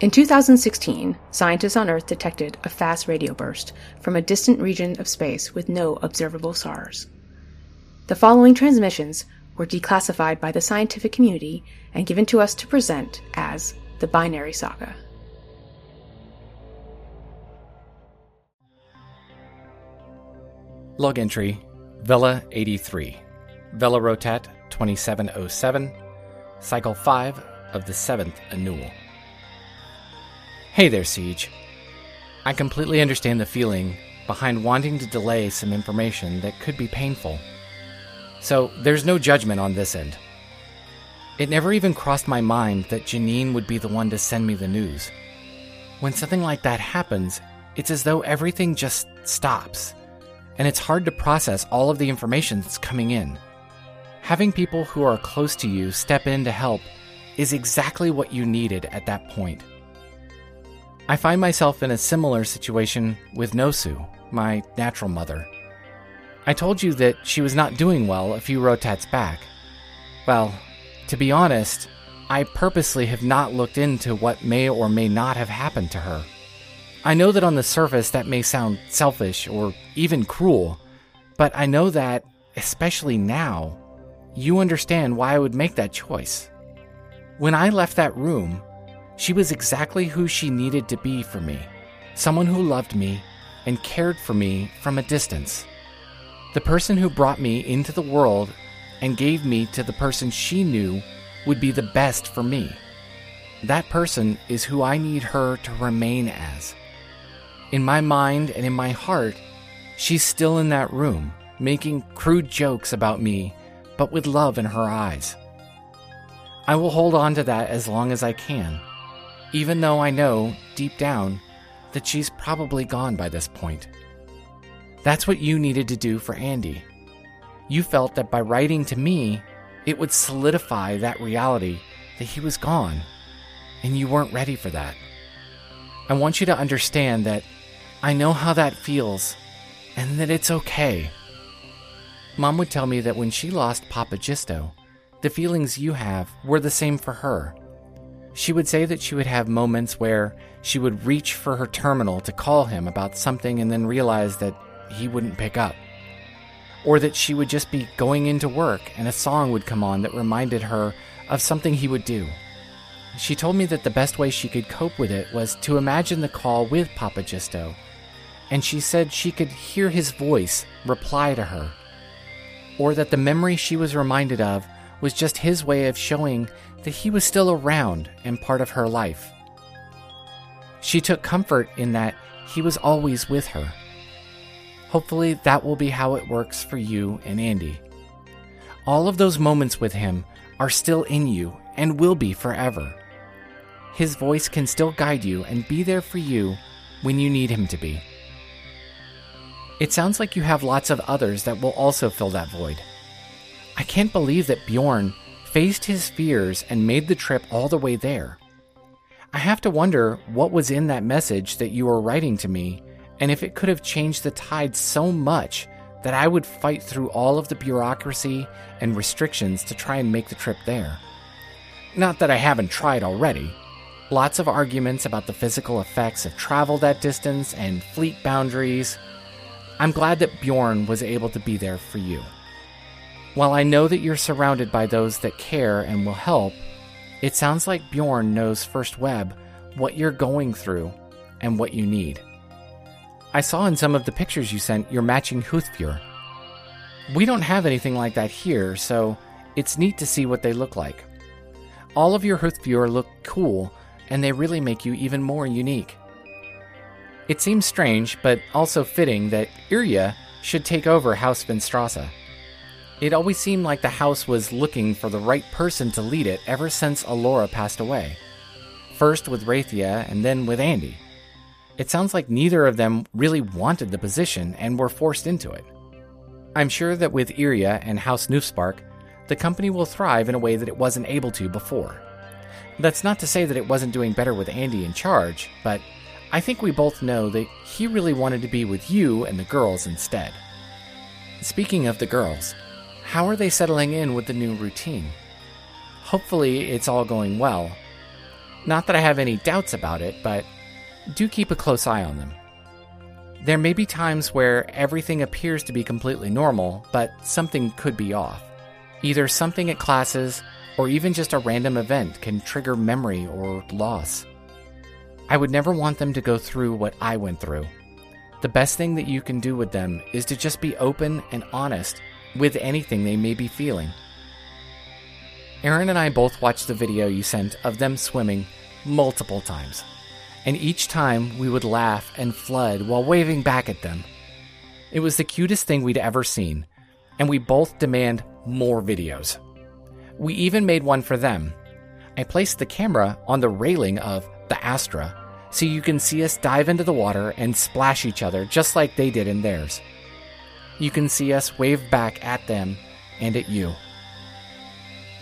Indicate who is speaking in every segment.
Speaker 1: In 2016, scientists on Earth detected a fast radio burst from a distant region of space with no observable stars. The following transmissions were declassified by the scientific community and given to us to present as the Binary Saga.
Speaker 2: Log entry Vela 83, Vela Rotat 2707, Cycle 5 of the 7th Annual. Hey there, CJ. I completely understand the feeling behind wanting to delay some information that could be painful. So there's no judgment on this end. It never even crossed my mind that Janine would be the one to send me the news. When something like that happens, it's as though everything just stops, and it's hard to process all of the information that's coming in. Having people who are close to you step in to help is exactly what you needed at that point. I find myself in a similar situation with Nosu, my natural mother. I told you that she was not doing well a few rotats back. Well, to be honest, I purposely have not looked into what may or may not have happened to her. I know that on the surface that may sound selfish or even cruel, but I know that, especially now, you understand why I would make that choice. When I left that room, she was exactly who she needed to be for me someone who loved me and cared for me from a distance. The person who brought me into the world and gave me to the person she knew would be the best for me. That person is who I need her to remain as. In my mind and in my heart, she's still in that room, making crude jokes about me, but with love in her eyes. I will hold on to that as long as I can even though I know, deep down, that she's probably gone by this point. That's what you needed to do for Andy. You felt that by writing to me, it would solidify that reality that he was gone, and you weren't ready for that. I want you to understand that I know how that feels, and that it's okay. Mom would tell me that when she lost Papa Gisto, the feelings you have were the same for her. She would say that she would have moments where she would reach for her terminal to call him about something and then realize that he wouldn't pick up. Or that she would just be going into work and a song would come on that reminded her of something he would do. She told me that the best way she could cope with it was to imagine the call with Papa Gisto, and she said she could hear his voice reply to her. Or that the memory she was reminded of was just his way of showing that he was still around and part of her life. She took comfort in that he was always with her. Hopefully, that will be how it works for you and Andy. All of those moments with him are still in you and will be forever. His voice can still guide you and be there for you when you need him to be. It sounds like you have lots of others that will also fill that void. I can't believe that Bjorn faced his fears and made the trip all the way there. I have to wonder what was in that message that you were writing to me, and if it could have changed the tide so much that I would fight through all of the bureaucracy and restrictions to try and make the trip there. Not that I haven't tried already. Lots of arguments about the physical effects of travel that distance and fleet boundaries. I'm glad that Bjorn was able to be there for you. While I know that you're surrounded by those that care and will help, it sounds like Bjorn knows First Web what you're going through and what you need. I saw in some of the pictures you sent your matching Huthfjör. We don't have anything like that here, so it's neat to see what they look like. All of your Huthfjör look cool, and they really make you even more unique. It seems strange, but also fitting that Irja should take over Haus Vinstrasse. It always seemed like the house was looking for the right person to lead it ever since Alora passed away. First with Rathia and then with Andy. It sounds like neither of them really wanted the position and were forced into it. I'm sure that with Irja and House Newspark, the company will thrive in a way that it wasn't able to before. That's not to say that it wasn't doing better with Andy in charge, but I think we both know that he really wanted to be with you and the girls instead. Speaking of the girls, how are they settling in with the new routine? Hopefully, it's all going well. Not that I have any doubts about it, but do keep a close eye on them. There may be times where everything appears to be completely normal, but something could be off. Either something at classes or even just a random event can trigger memory or loss. I would never want them to go through what I went through. The best thing that you can do with them is to just be open and honest with anything they may be feeling. Aaron and I both watched the video you sent of them swimming multiple times and each time we would laugh and flood while waving back at them. It was the cutest thing we'd ever seen, and we both demand more videos. We even made one for them. I placed the camera on the railing of the Astra so you can see us dive into the water and splash each other just like they did in theirs. You can see us wave back at them and at you.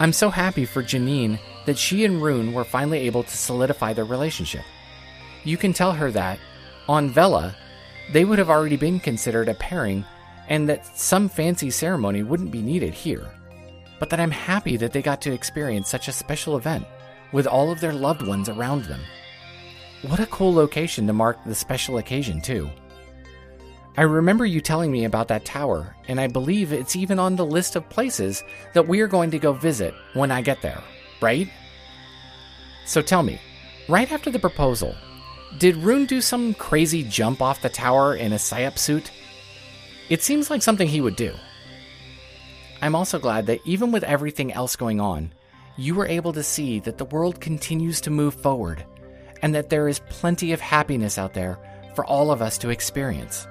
Speaker 2: I'm so happy for Janine that she and Rune were finally able to solidify their relationship you can tell her that on Vela, they would have already been considered a pairing and that some fancy ceremony wouldn't be needed here. But that I'm happy that they got to experience such a special event with all of their loved ones around them. What a cool location to mark the special occasion, too. I remember you telling me about that tower, and I believe it's even on the list of places that we are going to go visit when I get there, right? So tell me, right after the proposal, did Rune do some crazy jump off the tower in a Psyop suit? It seems like something he would do. I'm also glad that even with everything else going on, you were able to see that the world continues to move forward and that there is plenty of happiness out there for all of us to experience.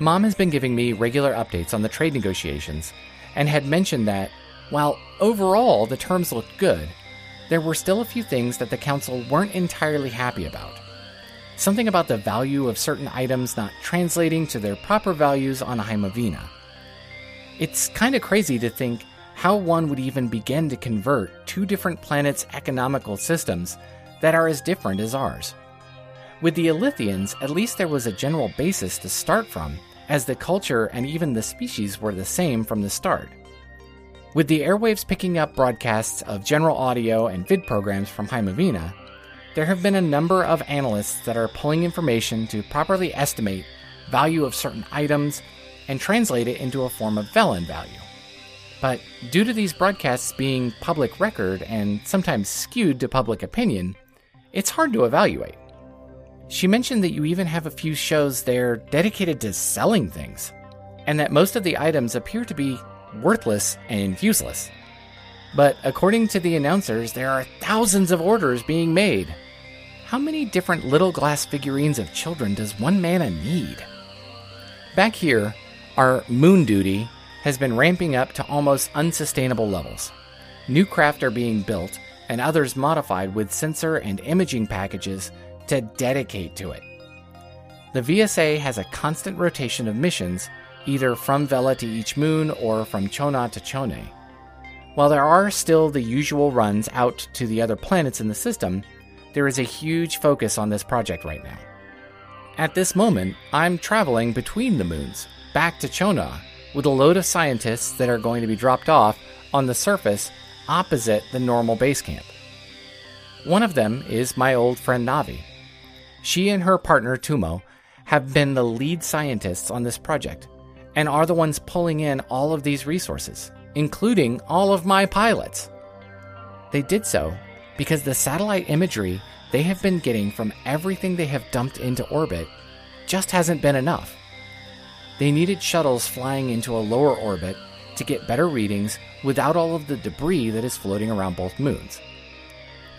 Speaker 2: Mom has been giving me regular updates on the trade negotiations and had mentioned that, while overall the terms looked good, there were still a few things that the Council weren't entirely happy about something about the value of certain items not translating to their proper values on Heimovina. It's kind of crazy to think how one would even begin to convert two different planets' economical systems that are as different as ours. With the Ilithians, at least there was a general basis to start from, as the culture and even the species were the same from the start. With the airwaves picking up broadcasts of general audio and vid programs from Heimovina, there have been a number of analysts that are pulling information to properly estimate value of certain items and translate it into a form of Velan value. But due to these broadcasts being public record and sometimes skewed to public opinion, it's hard to evaluate. She mentioned that you even have a few shows there dedicated to selling things, and that most of the items appear to be worthless and useless. But according to the announcers, there are thousands of orders being made. How many different little glass figurines of children does one mana need? Back here, our moon duty has been ramping up to almost unsustainable levels. New craft are being built, and others modified with sensor and imaging packages to dedicate to it. The VSA has a constant rotation of missions, either from Vela to each moon or from Chona to Chone. While there are still the usual runs out to the other planets in the system, there is a huge focus on this project right now. At this moment, I'm traveling between the moons, back to Chona, with a load of scientists that are going to be dropped off on the surface opposite the normal base camp. One of them is my old friend Navi. She and her partner Tumo have been the lead scientists on this project and are the ones pulling in all of these resources including all of my pilots. They did so because the satellite imagery they have been getting from everything they have dumped into orbit just hasn't been enough. They needed shuttles flying into a lower orbit to get better readings without all of the debris that is floating around both moons.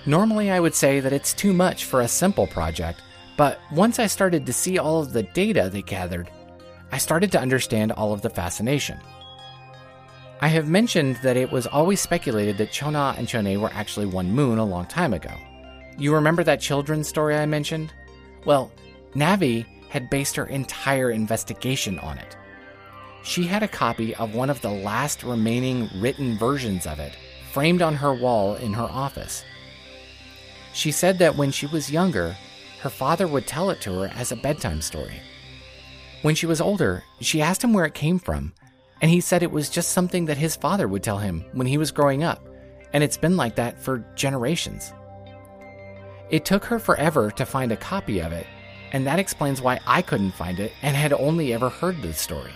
Speaker 2: Normally, I would say that it's too much for a simple project, but once I started to see all of the data they gathered, I started to understand all of the fascination. I have mentioned that it was always speculated that Chona and Chone were actually one moon a long time ago. You remember that children's story I mentioned? Well, Navi had based her entire investigation on it. She had a copy of one of the last remaining written versions of it framed on her wall in her office. She said that when she was younger, her father would tell it to her as a bedtime story. When she was older, she asked him where it came from, and he said it was just something that his father would tell him when he was growing up, and it's been like that for generations. It took her forever to find a copy of it, and that explains why I couldn't find it and had only ever heard the story.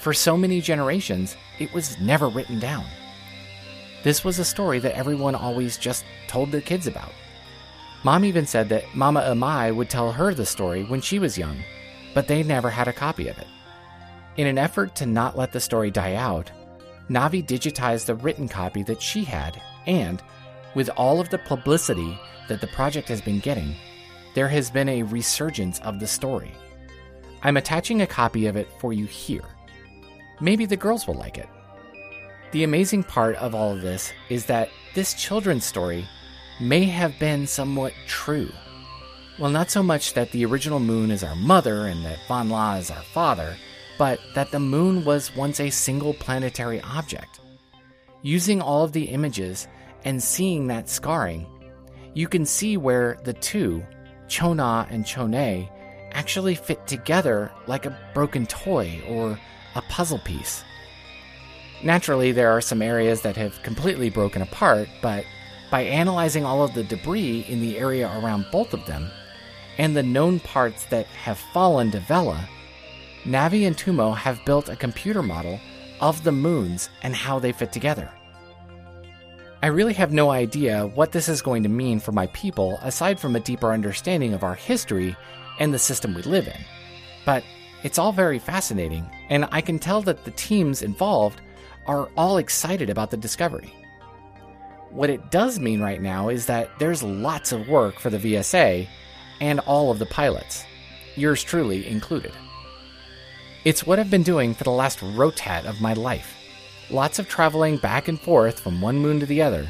Speaker 2: For so many generations, it was never written down. This was a story that everyone always just told their kids about. Mom even said that Mama Amai would tell her the story when she was young, but they never had a copy of it. In an effort to not let the story die out, Navi digitized the written copy that she had, and, with all of the publicity that the project has been getting, there has been a resurgence of the story. I'm attaching a copy of it for you here. Maybe the girls will like it. The amazing part of all of this is that this children's story may have been somewhat true. Well, not so much that the original moon is our mother and that Van La is our father, but that the moon was once a single planetary object. Using all of the images and seeing that scarring, you can see where the two, Chona and Chone, actually fit together like a broken toy or a puzzle piece. Naturally, there are some areas that have completely broken apart, but by analyzing all of the debris in the area around both of them, and the known parts that have fallen to Vela, Navi and Tumo have built a computer model of the moons and how they fit together. I really have no idea what this is going to mean for my people aside from a deeper understanding of our history and the system we live in. But it's all very fascinating, and I can tell that the teams involved are all excited about the discovery. What it does mean right now is that there's lots of work for the VSA and all of the pilots, yours truly included. It's what I've been doing for the last rotat of my life. Lots of traveling back and forth from one moon to the other.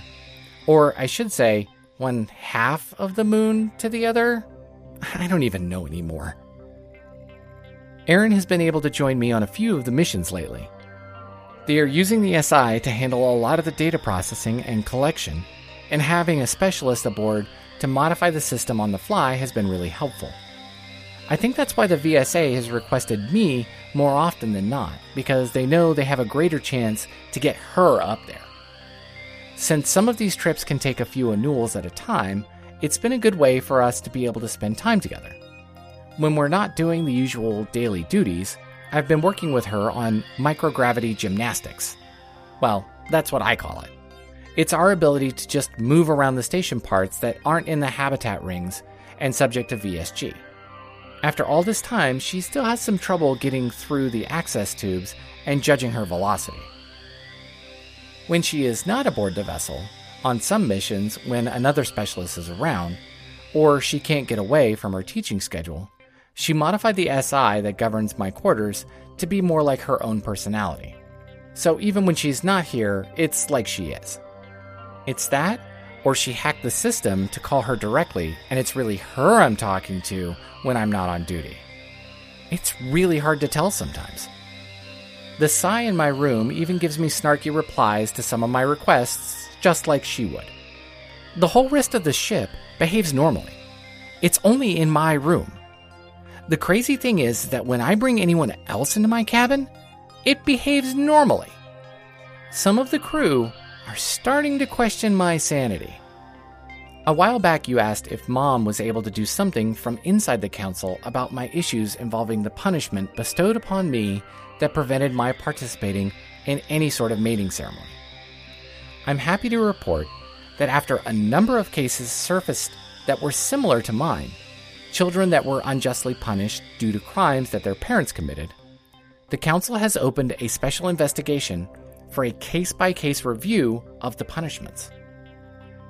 Speaker 2: Or I should say, one half of the moon to the other? I don't even know anymore. Aaron has been able to join me on a few of the missions lately. They are using the SI to handle a lot of the data processing and collection, and having a specialist aboard to modify the system on the fly has been really helpful. I think that's why the VSA has requested me more often than not, because they know they have a greater chance to get her up there. Since some of these trips can take a few annuals at a time, it's been a good way for us to be able to spend time together. When we're not doing the usual daily duties, I've been working with her on microgravity gymnastics. Well, that's what I call it. It's our ability to just move around the station parts that aren't in the habitat rings and subject to VSG. After all this time, she still has some trouble getting through the access tubes and judging her velocity. When she is not aboard the vessel, on some missions when another specialist is around, or she can't get away from her teaching schedule, she modified the SI that governs my quarters to be more like her own personality. So even when she's not here, it's like she is. It's that, or she hacked the system to call her directly, and it's really her I'm talking to when I'm not on duty. It's really hard to tell sometimes. The Psy in my room even gives me snarky replies to some of my requests, just like she would. The whole rest of the ship behaves normally. It's only in my room. The crazy thing is that when I bring anyone else into my cabin, it behaves normally. Some of the crew are starting to question my sanity. A while back, you asked if Mom was able to do something from inside the Council about my issues involving the punishment bestowed upon me that prevented my participating in any sort of mating ceremony. I'm happy to report that after a number of cases surfaced that were similar to mine, children that were unjustly punished due to crimes that their parents committed, the Council has opened a special investigation for a case by case review of the punishments.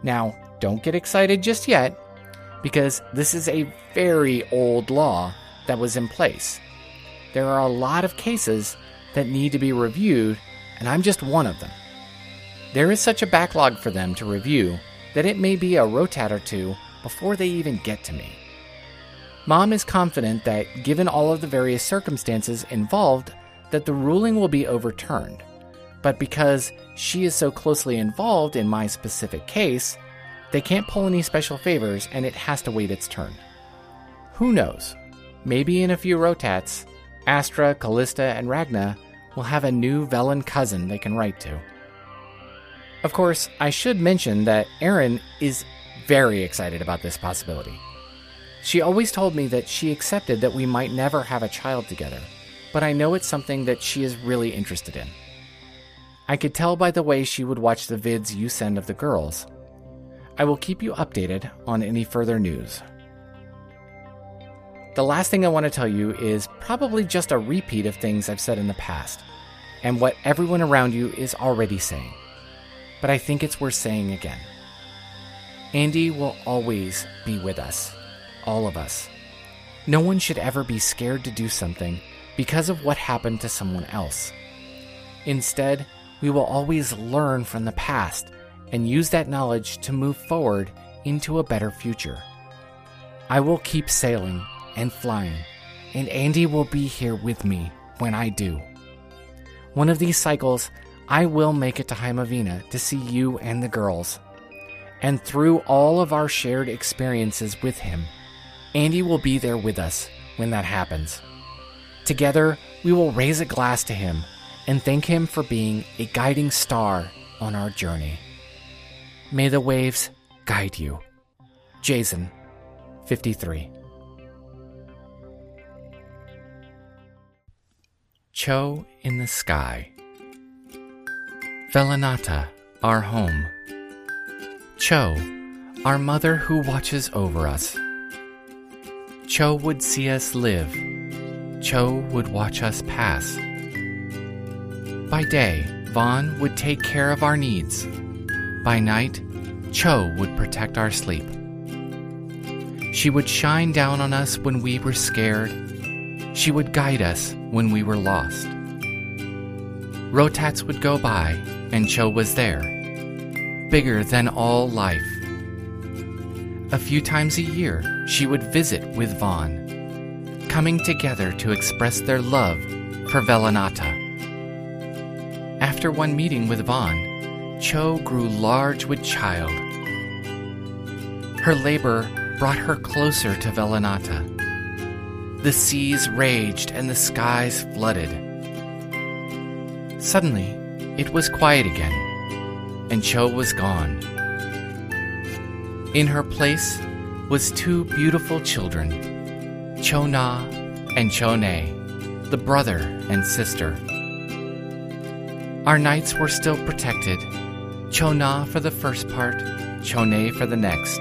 Speaker 2: Now, don't get excited just yet, because this is a very old law that was in place. There are a lot of cases that need to be reviewed, and I'm just one of them. There is such a backlog for them to review that it may be a rotat or two before they even get to me. Mom is confident that, given all of the various circumstances involved, that the ruling will be overturned. But because she is so closely involved in my specific case, they can't pull any special favors and it has to wait its turn. Who knows? Maybe in a few rotats, Astra, Callista, and Ragna will have a new Velan cousin they can write to. Of course, I should mention that Aaron is very excited about this possibility. She always told me that she accepted that we might never have a child together, but I know it's something that she is really interested in. I could tell by the way she would watch the vids you send of the girls. I will keep you updated on any further news. The last thing I want to tell you is probably just a repeat of things I've said in the past, and what everyone around you is already saying. But I think it's worth saying again. Andy will always be with us, all of us. No one should ever be scared to do something because of what happened to someone else. Instead, we will always learn from the past and use that knowledge to move forward into a better future. I will keep sailing and flying, and Andy will be here with me when I do. One of these cycles, I will make it to Heimovina to see you and the girls. And through all of our shared experiences with him, Andy will be there with us when that happens. Together, we will raise a glass to him and thank him for being a guiding star on our journey. May the waves guide you. Jayzun, 53. Cho in the Sky. Velanata, our home. Cho, our mother who watches over us. Cho would see us live. Cho would watch us pass. By day, Vaughn would take care of our needs. By night, Cho would protect our sleep. She would shine down on us when we were scared. She would guide us when we were lost. Rotats would go by, and Cho was there, bigger than all life. A few times a year, she would visit with Vaughn, coming together to express their love for Velanata. After one meeting with Vaughn, Cho grew large with child. Her labor brought her closer to Velanata the seas raged and the skies flooded. Suddenly, it was quiet again, and Cho was gone. In her place was two beautiful children, Cho Na and Cho Ne, the brother and sister. Our nights were still protected, Cho Na for the first part, Cho Ne for the next.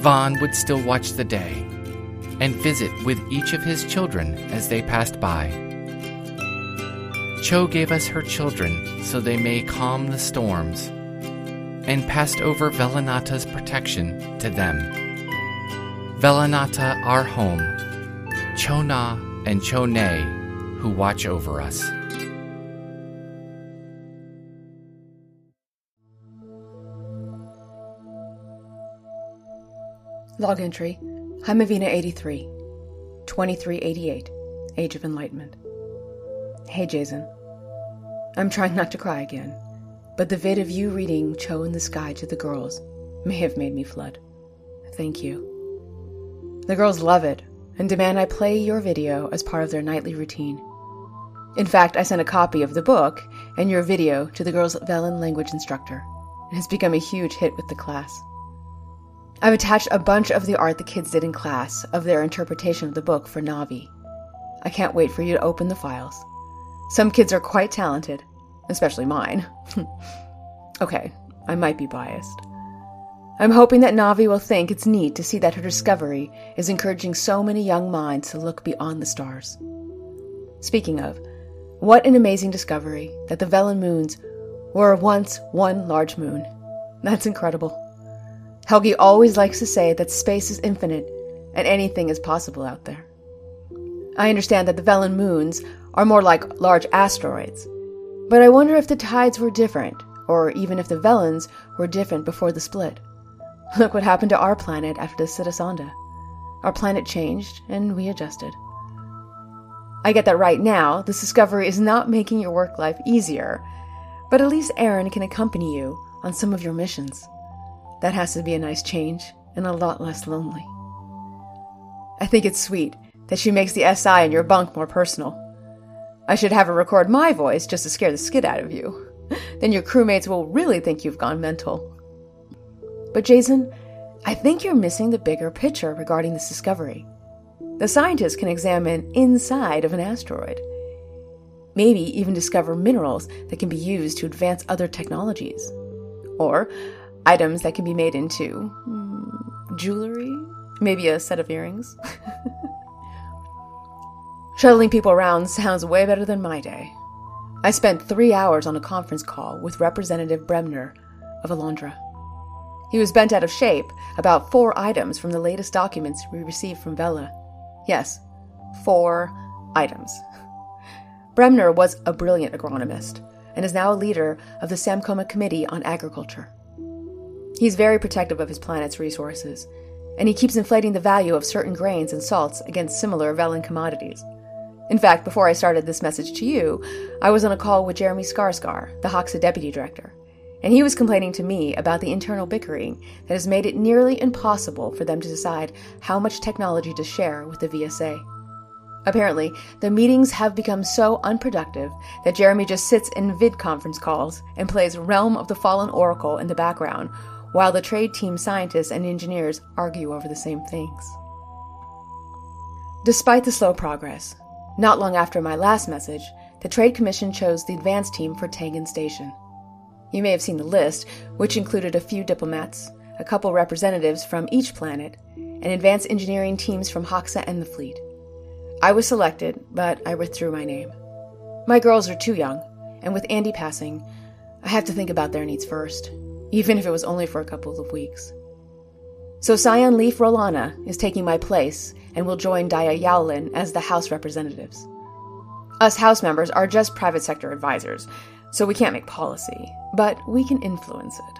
Speaker 2: Vaughn would still watch the day and visit with each of his children as they passed by. Cho gave us her children so they may calm the storms, and passed over Velanata's protection to them. Velanata, our home, Cho Na and Cho Ne, who watch over us.
Speaker 1: Log entry Heimovina 83, 2388, Age of Enlightenment. Hey, Jayzun. I'm trying not to cry again, but the vid of you reading Cho in the Sky to the girls may have made me flood. Thank you. The girls love it and demand I play your video as part of their nightly routine. In fact, I sent a copy of the book and your video to the girls' Velen language instructor. It has become a huge hit with the class. I've attached a bunch of the art the kids did in class of their interpretation of the book for Navi. I can't wait for you to open the files. Some kids are quite talented, especially mine. okay, I might be biased. I'm hoping that Navi will think it's neat to see that her discovery is encouraging so many young minds to look beyond the stars. Speaking of, what an amazing discovery that the Velen moons were once one large moon. That's incredible. Helgi always likes to say that space is infinite and anything is possible out there. I understand that the Velen moons are more like large asteroids, but I wonder if the tides were different, or even if the Velens were different before the split. Look what happened to our planet after the Sitasanda. Our planet changed, and we adjusted. I get that right now, this discovery is not making your work life easier, but at least Aaron can accompany you on some of your missions. That has to be a nice change and a lot less lonely. I think it's sweet that she makes the SI in your bunk more personal. I should have her record my voice just to scare the skid out of you. then your crewmates will really think you've gone mental. But Jayzun, I think you're missing the bigger picture regarding this discovery. The scientists can examine inside of an asteroid. Maybe even discover minerals that can be used to advance other technologies. Or items that can be made into hmm, jewelry, maybe a set of earrings. Shuttling people around sounds way better than my day. I spent three hours on a conference call with Representative Bremner of Alondra. He was bent out of shape about four items from the latest documents we received from Vela. Yes, four items. Bremner was a brilliant agronomist and is now a leader of the Samcoma Committee on Agriculture. He's very protective of his planet's resources, and he keeps inflating the value of certain grains and salts against similar Velan commodities. In fact, before I started this message to you, I was on a call with Jeremy Skarsgård, the Hoxa deputy director, and he was complaining to me about the internal bickering that has made it nearly impossible for them to decide how much technology to share with the VSA. Apparently, the meetings have become so unproductive that Jeremy just sits in vid conference calls and plays Realm of the Fallen Oracle in the background while the trade team scientists and engineers argue over the same things. Despite the slow progress, not long after my last message, the Trade Commission chose the advance team for Tenga Station. You may have seen the list, which included a few diplomats, a couple representatives from each planet, and advanced engineering teams from Hoxa and the fleet. I was selected, but I withdrew my name. My girls are too young, and with Andy passing, I have to think about their needs first, even if it was only for a couple of weeks. So Scion Leaf Rolana is taking my place and will join Daya Yowlin as the House representatives. Us House members are just private sector advisors, so we can't make policy, but we can influence it.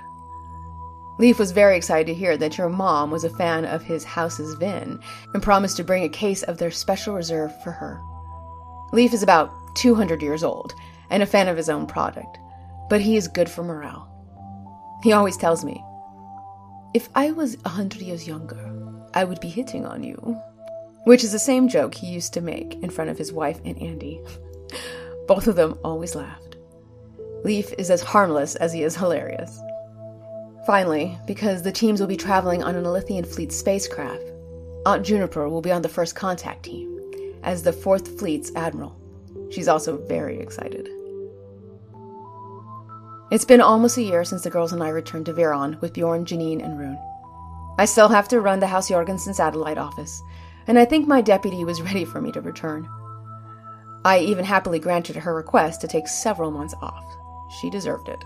Speaker 1: Leaf was very excited to hear that your mom was a fan of his house's vin and promised to bring a case of their special reserve for her. Leaf is about 200 years old and a fan of his own product, but he is good for morale. He always tells me, If I was a hundred years younger, I would be hitting on you. Which is the same joke he used to make in front of his wife and Andy. Both of them always laughed. Leaf is as harmless as he is hilarious. Finally, because the teams will be traveling on an Alithian Fleet spacecraft, Aunt Juniper will be on the first contact team as the 4th Fleet's admiral. She's also very excited. It's been almost a year since the girls and I returned to Viron with Bjorn, Janine, and Rune. I still have to run the House Jorgensen satellite office, and I think my deputy was ready for me to return. I even happily granted her request to take several months off. She deserved it.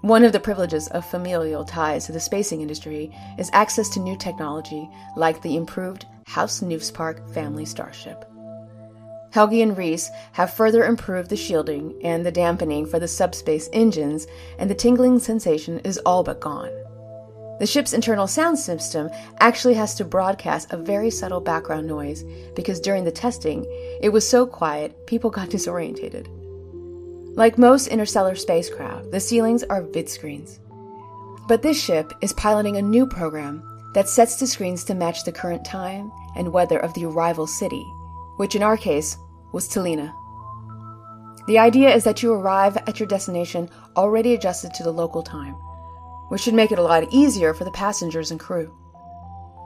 Speaker 1: One of the privileges of familial ties to the spacing industry is access to new technology like the improved House Newspark family starship. Helgi and Reese have further improved the shielding and the dampening for the subspace engines, and the tingling sensation is all but gone. The ship's internal sound system actually has to broadcast a very subtle background noise because during the testing, it was so quiet people got disorientated. Like most interstellar spacecraft, the ceilings are vid screens. But this ship is piloting a new program that sets the screens to match the current time and weather of the arrival city, which in our case was Talina. The idea is that you arrive at your destination already adjusted to the local time, which should make it a lot easier for the passengers and crew.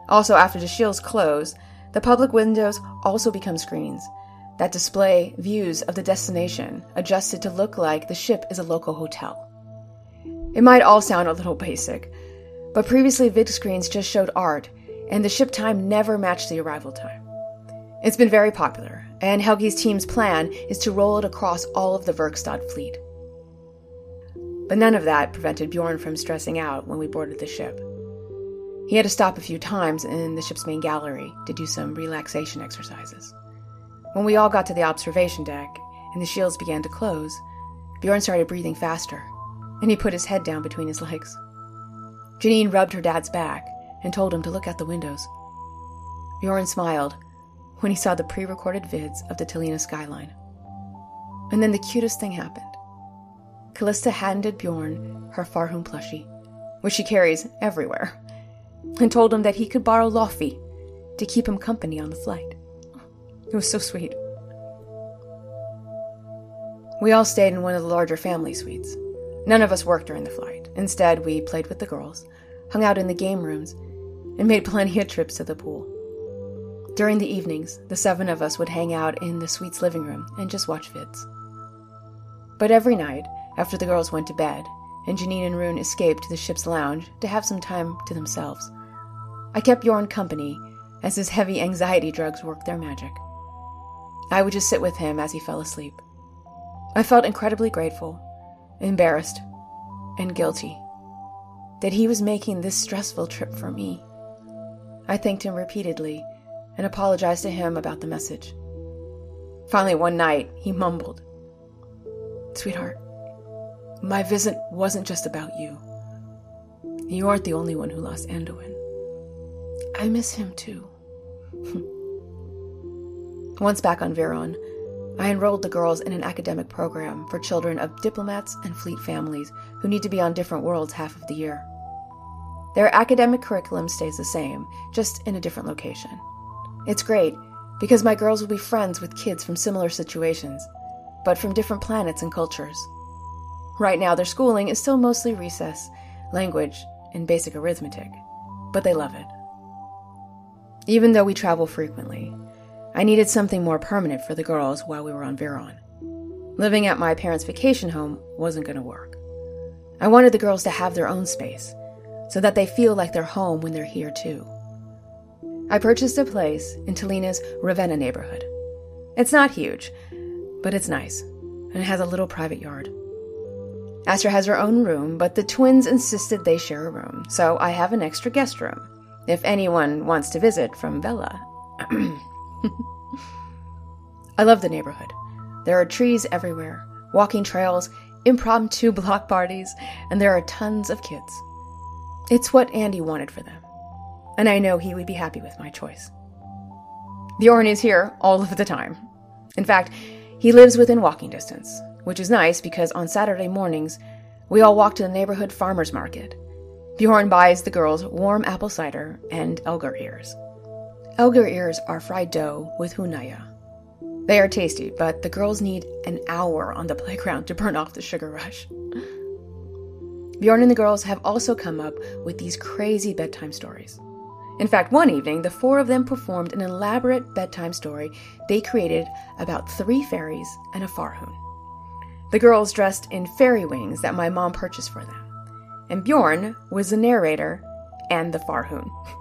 Speaker 1: Also, after the shields close, the public windows also become screens that display views of the destination adjusted to look like the ship is a local hotel. It might all sound a little basic, but previously vid screens just showed art, and the ship time never matched the arrival time. It's been very popular, and Helgi's team's plan is to roll it across all of the Verkstad fleet. But none of that prevented Bjorn from stressing out when we boarded the ship. He had to stop a few times in the ship's main gallery to do some relaxation exercises. When we all got to the observation deck and the shields began to close, Bjorn started breathing faster, and he put his head down between his legs. Janine rubbed her dad's back and told him to look out the windows. Bjorn smiled when he saw the pre recorded vids of the Talina skyline. And then the cutest thing happened. Callista handed Bjorn her Farhum plushie, which she carries everywhere, and told him that he could borrow Lofi to keep him company on the flight. It was so sweet. We all stayed in one of the larger family suites. None of us worked during the flight. Instead, we played with the girls, hung out in the game rooms, and made plenty of trips to the pool. During the evenings, the seven of us would hang out in the suite's living room and just watch vids. But every night, after the girls went to bed, and Janine and Rune escaped to the ship's lounge to have some time to themselves, I kept Bjorn company as his heavy anxiety drugs worked their magic. I would just sit with him as he fell asleep. I felt incredibly grateful, embarrassed, and guilty that he was making this stressful trip for me. I thanked him repeatedly and apologized to him about the message. Finally, one night, he mumbled, Sweetheart, my visit wasn't just about you. You aren't the only one who lost Anduin. I miss him too. Once back on Viron, I enrolled the girls in an academic program for children of diplomats and fleet families who need to be on different worlds half of the year. Their academic curriculum stays the same, just in a different location. It's great because my girls will be friends with kids from similar situations, but from different planets and cultures. Right now, their schooling is still mostly recess, language, and basic arithmetic, but they love it. Even though we travel frequently, I needed something more permanent for the girls while we were on Viron. Living at my parents' vacation home wasn't going to work. I wanted the girls to have their own space, so that they feel like they're home when they're here too. I purchased a place in Talina's Ravenna neighborhood. It's not huge, but it's nice, and it has a little private yard. Astra has her own room, but the twins insisted they share a room, so I have an extra guest room, if anyone wants to visit from Vela. I love the neighborhood. There are trees everywhere, walking trails, impromptu block parties, and there are tons of kids. It's what Andy wanted for them, and I know he would be happy with my choice. Bjorn is here all of the time. In fact, he lives within walking distance, which is nice because on Saturday mornings, we all walk to the neighborhood farmer's market. Bjorn buys the girls warm apple cider and elgar ears. Elgar ears are fried dough with hunaya. They are tasty, but the girls need an hour on the playground to burn off the sugar rush. Bjorn and the girls have also come up with these crazy bedtime stories. In fact, one evening, the four of them performed an elaborate bedtime story they created about three fairies and a farhoon. The girls dressed in fairy wings that my mom purchased for them, and Bjorn was the narrator and the farhoon.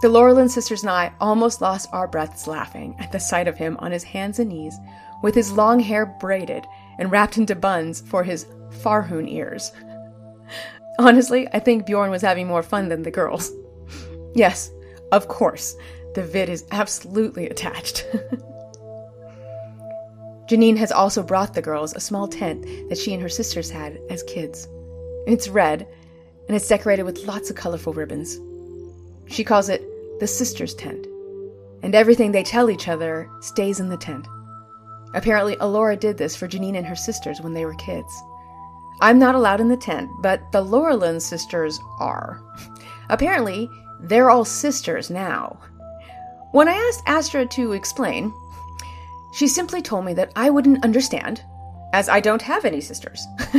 Speaker 1: The Laurelin sisters and I almost lost our breaths laughing at the sight of him on his hands and knees, with his long hair braided and wrapped into buns for his Farhoon ears. Honestly, I think Bjorn was having more fun than the girls. Yes, of course, the vid is absolutely attached. Janine has also brought the girls a small tent that she and her sisters had as kids. It's red, and it's decorated with lots of colorful ribbons. She calls it the sisters' tent, and everything they tell each other stays in the tent. Apparently, Alora did this for Janine and her sisters when they were kids. I'm not allowed in the tent, but the Laurelin sisters are. Apparently, they're all sisters now. When I asked Astra to explain, she simply told me that I wouldn't understand, as I don't have any sisters.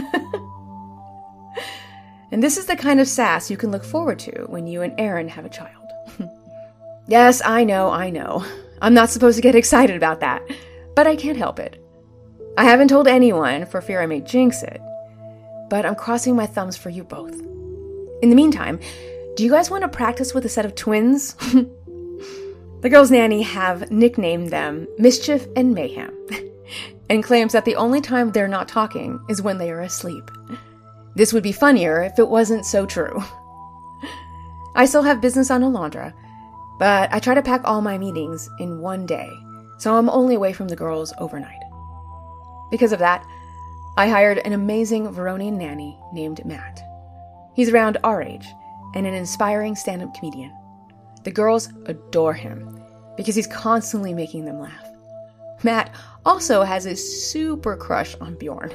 Speaker 1: and this is the kind of sass you can look forward to when you and Aaron have a child. yes, I know, I know. I'm not supposed to get excited about that, but I can't help it. I haven't told anyone for fear I may jinx it, but I'm crossing my thumbs for you both. In the meantime, do you guys want to practice with a set of twins? the girls' nanny have nicknamed them Mischief and Mayhem, and claims that the only time they're not talking is when they are asleep. This would be funnier if it wasn't so true. I still have business on Alondra, but I try to pack all my meetings in one day, so I'm only away from the girls overnight. Because of that, I hired an amazing Veronian nanny named Matt. He's around our age and an inspiring stand up comedian. The girls adore him because he's constantly making them laugh. Matt also has a super crush on Bjorn.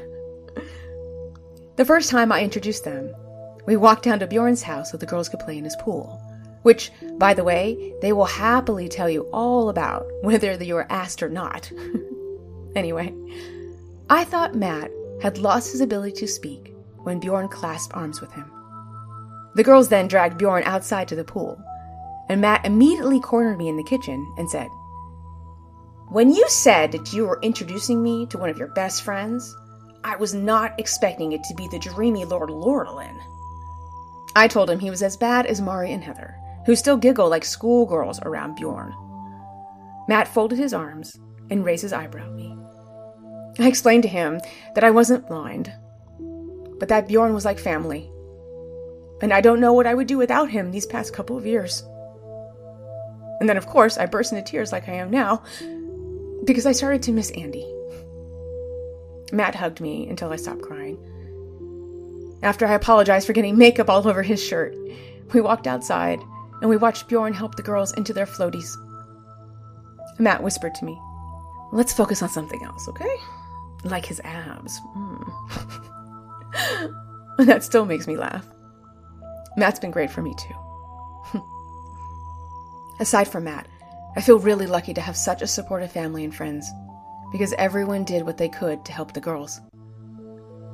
Speaker 1: the first time I introduced them, we walked down to Bjorn's house so the girls could play in his pool, which, by the way, they will happily tell you all about, whether you were asked or not. anyway, I thought Matt had lost his ability to speak when Bjorn clasped arms with him. The girls then dragged Bjorn outside to the pool, and Matt immediately cornered me in the kitchen and said, When you said that you were introducing me to one of your best friends, I was not expecting it to be the dreamy Lord Lordaelan. I told him he was as bad as Mari and Heather, who still giggle like schoolgirls around Bjorn. Matt folded his arms and raised his eyebrow at me. I explained to him that I wasn't blind, but that Bjorn was like family, and I don't know what I would do without him these past couple of years. And then, of course, I burst into tears like I am now because I started to miss Andy. Matt hugged me until I stopped crying. After I apologized for getting makeup all over his shirt, we walked outside and we watched Bjorn help the girls into their floaties. Matt whispered to me, Let's focus on something else, okay? Like his abs. Mm. that still makes me laugh. Matt's been great for me too. Aside from Matt, I feel really lucky to have such a supportive family and friends because everyone did what they could to help the girls.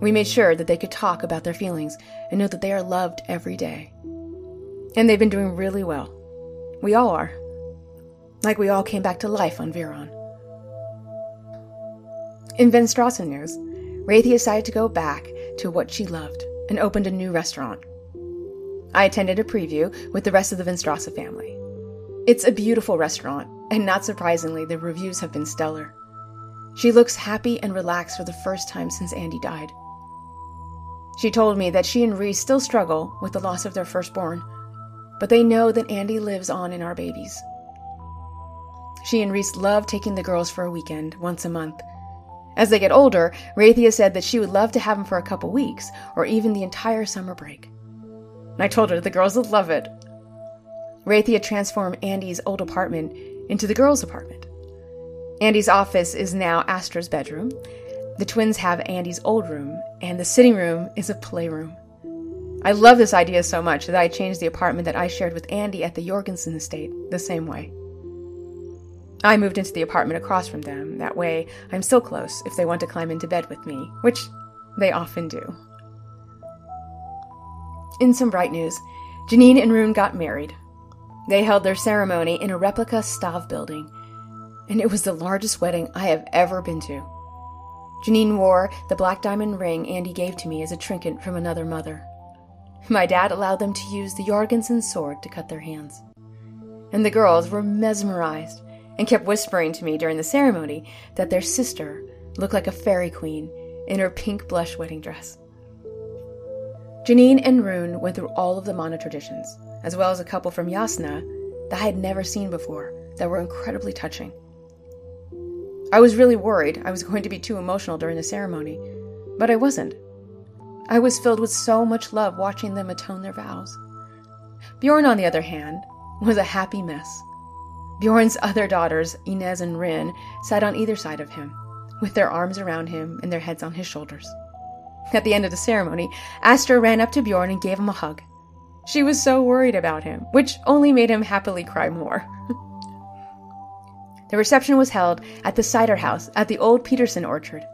Speaker 1: We made sure that they could talk about their feelings and know that they are loved every day. And they've been doing really well. We all are. Like we all came back to life on Viron. In Venstrassen news, Raithia decided to go back to what she loved and opened a new restaurant. I attended a preview with the rest of the Venstrasse family. It's a beautiful restaurant, and not surprisingly, the reviews have been stellar. She looks happy and relaxed for the first time since Andy died. She told me that she and Reese still struggle with the loss of their firstborn, but they know that Andy lives on in our babies. She and Reese love taking the girls for a weekend once a month. As they get older, Raithia said that she would love to have them for a couple weeks or even the entire summer break. I told her the girls would love it. Raithia transformed Andy's old apartment into the girls' apartment. Andy's office is now Astra's bedroom, the twins have Andy's old room, and the sitting room is a playroom. I love this idea so much that I changed the apartment that I shared with Andy at the Jorgensen estate the same way. I moved into the apartment across from them. That way, I'm still close if they want to climb into bed with me, which they often do. In some bright news, Janine and Rune got married. They held their ceremony in a replica Stav building, and it was the largest wedding I have ever been to. Janine wore the black diamond ring Andy gave to me as a trinket from another mother. My dad allowed them to use the Jorgensen sword to cut their hands. And the girls were mesmerized and kept whispering to me during the ceremony that their sister looked like a fairy queen in her pink blush wedding dress. Janine and Rune went through all of the Mana traditions, as well as a couple from Yasna that I had never seen before that were incredibly touching. I was really worried I was going to be too emotional during the ceremony, but I wasn't. I was filled with so much love watching them atone their vows. Bjorn, on the other hand, was a happy mess. Bjorn's other daughters, Inez and Rin, sat on either side of him, with their arms around him and their heads on his shoulders. At the end of the ceremony, Astra ran up to Bjorn and gave him a hug. She was so worried about him, which only made him happily cry more. The reception was held at the cider house at the old Peterson orchard.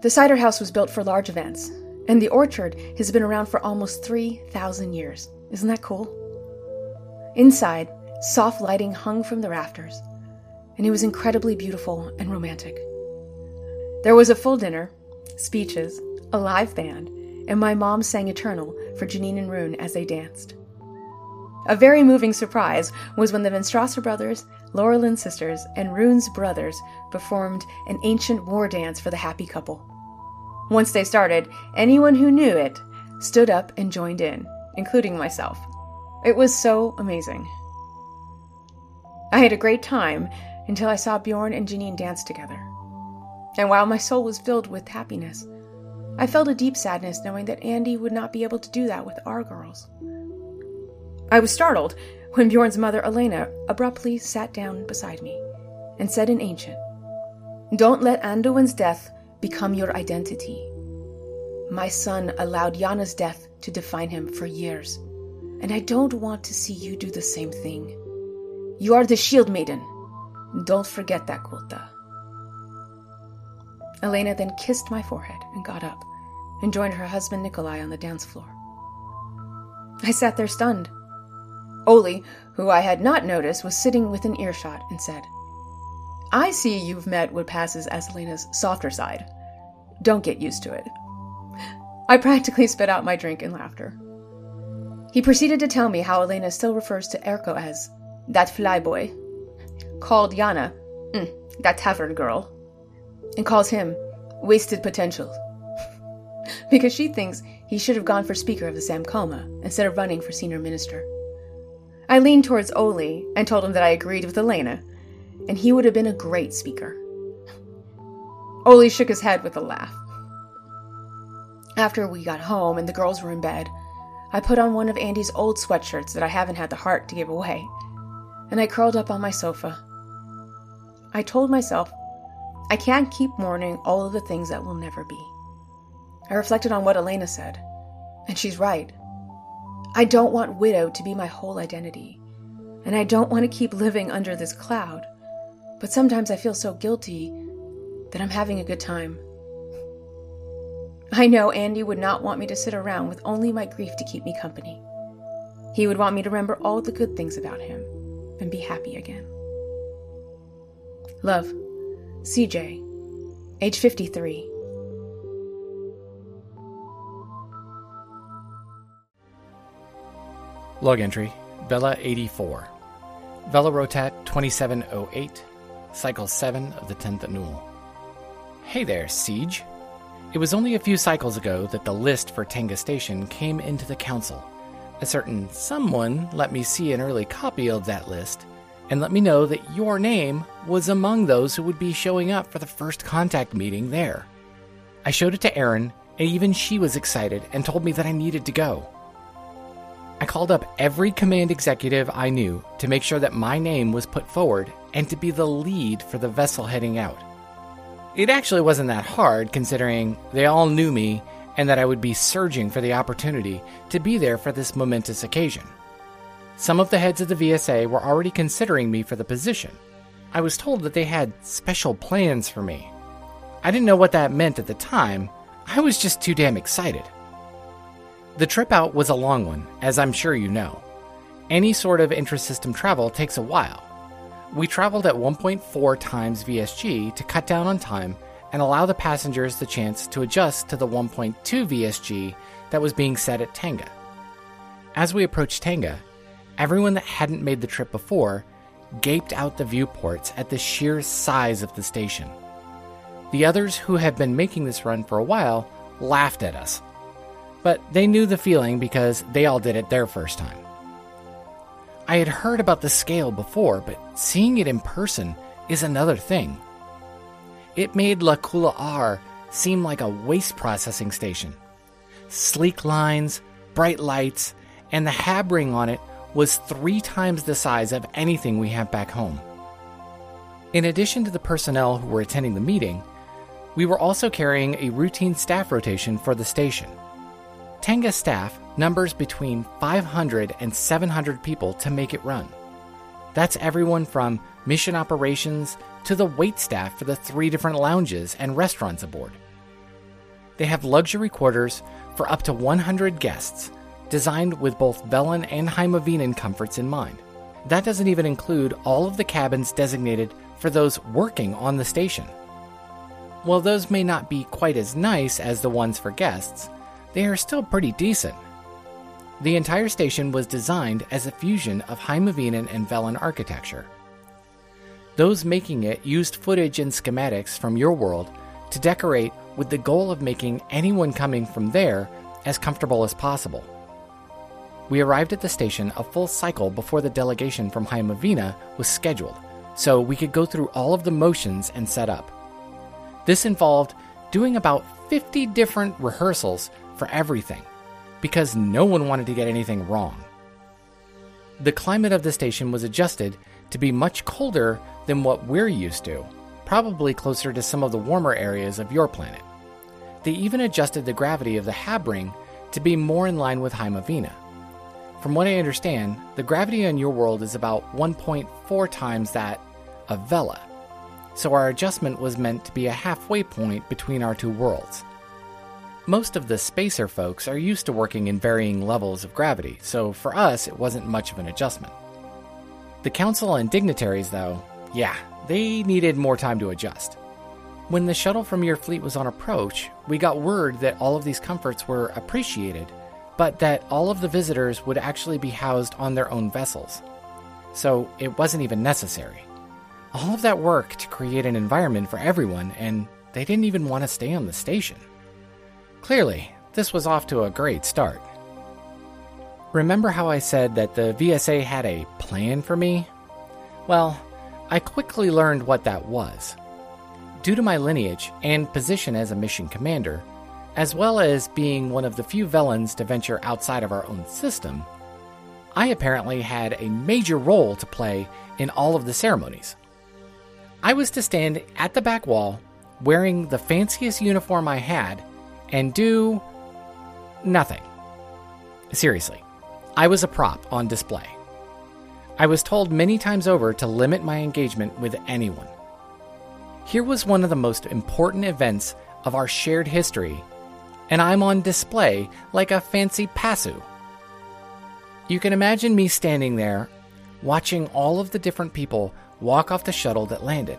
Speaker 1: The cider house was built for large events, and the orchard has been around for almost 3,000 years. Isn't that cool? Inside, soft lighting hung from the rafters, and it was incredibly beautiful and romantic. There was a full dinner, speeches, a live band, and my mom sang Eternal for Janine and Rune as they danced. A very moving surprise was when the Venstrasser brothers, Lorelyn sisters, and Rune's brothers performed an ancient war dance for the happy couple. Once they started, anyone who knew it stood up and joined in, including myself. It was so amazing. I had a great time until I saw Bjorn and Janine dance together. And while my soul was filled with happiness, I felt a deep sadness knowing that Andy would not be able to do that with our girls. I was startled when Bjorn's mother, Elena, abruptly sat down beside me and said in Ancient, Don't let Anduin's death become your identity. My son allowed Yana's death to define him for years, and I don't want to see you do the same thing. You are the shield maiden. Don't forget that, Kulta. Elena then kissed my forehead and got up, and joined her husband Nikolai on the dance floor. I sat there stunned. Oli, who I had not noticed, was sitting within earshot and said, I see you've met what passes as Elena's softer side. Don't get used to it. I practically spit out my drink in laughter. He proceeded to tell me how Elena still refers to Erko as that flyboy, called Yana mm, that tavern girl, and calls him wasted potential. because she thinks he should have gone for Speaker of the Samkoma instead of running for Senior Minister. I leaned towards Oli and told him that I agreed with Elena, and he would have been a great speaker. Oli shook his head with a laugh. After we got home and the girls were in bed, I put on one of Andy's old sweatshirts that I haven't had the heart to give away, and I curled up on my sofa. I told myself, I can't keep mourning all of the things that will never be. I reflected on what Elena said, and she's right. I don't want widow to be my whole identity, and I don't want to keep living under this cloud, but sometimes I feel so guilty that I'm having a good time. I know Andy would not want me to sit around with only my grief to keep me company. He would want me to remember all the good things about him and be happy again. Love, CJ, age 53.
Speaker 2: Log entry Bella 84. Vela Rotat 2708, Cycle 7 of the 10th Annual. Hey there, Siege. It was only a few cycles ago that the list for Tenga Station came into the Council. A certain someone let me see an early copy of that list and let me know that your name was among those who would be showing up for the first contact meeting there. I showed it to Erin, and even she was excited and told me that I needed to go. I called up every command executive I knew to make sure that my name was put forward and to be the lead for the vessel heading out. It actually wasn't that hard considering they all knew me and that I would be surging for the opportunity to be there for this momentous occasion. Some of the heads of the VSA were already considering me for the position. I was told that they had special plans for me. I didn't know what that meant at the time, I was just too damn excited. The trip out was a long one, as I'm sure you know. Any sort of intrasystem travel takes a while. We traveled at 1.4 times VSG to cut down on time and allow the passengers the chance to adjust to the 1.2 VSG that was being set at Tenga. As we approached Tenga, everyone that hadn't made the trip before gaped out the viewports at the sheer size of the station. The others who had been making this run for a while laughed at us but they knew the feeling because they all did it their first time. I had heard about the scale before, but seeing it in person is another thing. It made La Kula R seem like a waste processing station. Sleek lines, bright lights, and the hab ring on it was three times the size of anything we have back home. In addition to the personnel who were attending the meeting, we were also carrying a routine staff rotation for the station. Tenga staff numbers between 500 and 700 people to make it run. That's everyone from mission operations to the wait staff for the three different lounges and restaurants aboard. They have luxury quarters for up to 100 guests, designed with both Velan and Heimavinan comforts in mind. That doesn't even include all of the cabins designated for those working on the station. While those may not be quite as nice as the ones for guests, they are still pretty decent. The entire station was designed as a fusion of Heimavinan and Velan architecture. Those making it used footage and schematics from your world to decorate with the goal of making anyone coming from there as comfortable as possible. We arrived at the station a full cycle before the delegation from Heimavina was scheduled, so we could go through all of the motions and set up. This involved doing about 50 different rehearsals for everything, because no one wanted to get anything wrong. The climate of the station was adjusted to be much colder than what we're used to, probably closer to some of the warmer areas of your planet. They even adjusted the gravity of the Habring to be more in line with Heimavina. From what I understand, the gravity on your world is about 1.4 times that of Vela, so our adjustment was meant to be a halfway point between our two worlds. Most of the spacer folks are used to working in varying levels of gravity, so for us, it wasn't much of an adjustment. The council and dignitaries, though, yeah, they needed more time to adjust. When the shuttle from your fleet was on approach, we got word that all of these comforts were appreciated, but that all of the visitors would actually be housed on their own vessels. So it wasn't even necessary. All of that work to create an environment for everyone, and they didn't even want to stay on the station. Clearly, this was off to a great start. Remember how I said that the VSA had a plan for me? Well, I quickly learned what that was. Due to my lineage and position as a mission commander, as well as being one of the few Velans to venture outside of our own system, I apparently had a major role to play in all of the ceremonies. I was to stand at the back wall wearing the fanciest uniform I had and do nothing. Seriously, I was a prop on display. I was told many times over to limit my engagement with anyone. Here was one of the most important events of our shared history, and I'm on display like a fancy passu. You can imagine me standing there, watching all of the different people walk off the shuttle that landed,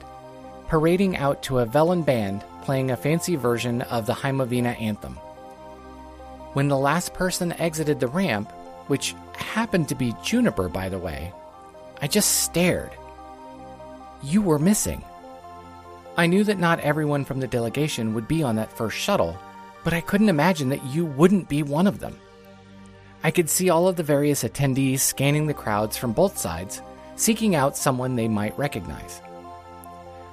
Speaker 2: parading out to a Velan band playing a fancy version of the Heimavina anthem. When the last person exited the ramp, which happened to be Juniper, by the way, I just stared. You were missing. I knew that not everyone from the delegation would be on that first shuttle, but I couldn't imagine that you wouldn't be one of them. I could see all of the various attendees scanning the crowds from both sides seeking out someone they might recognize.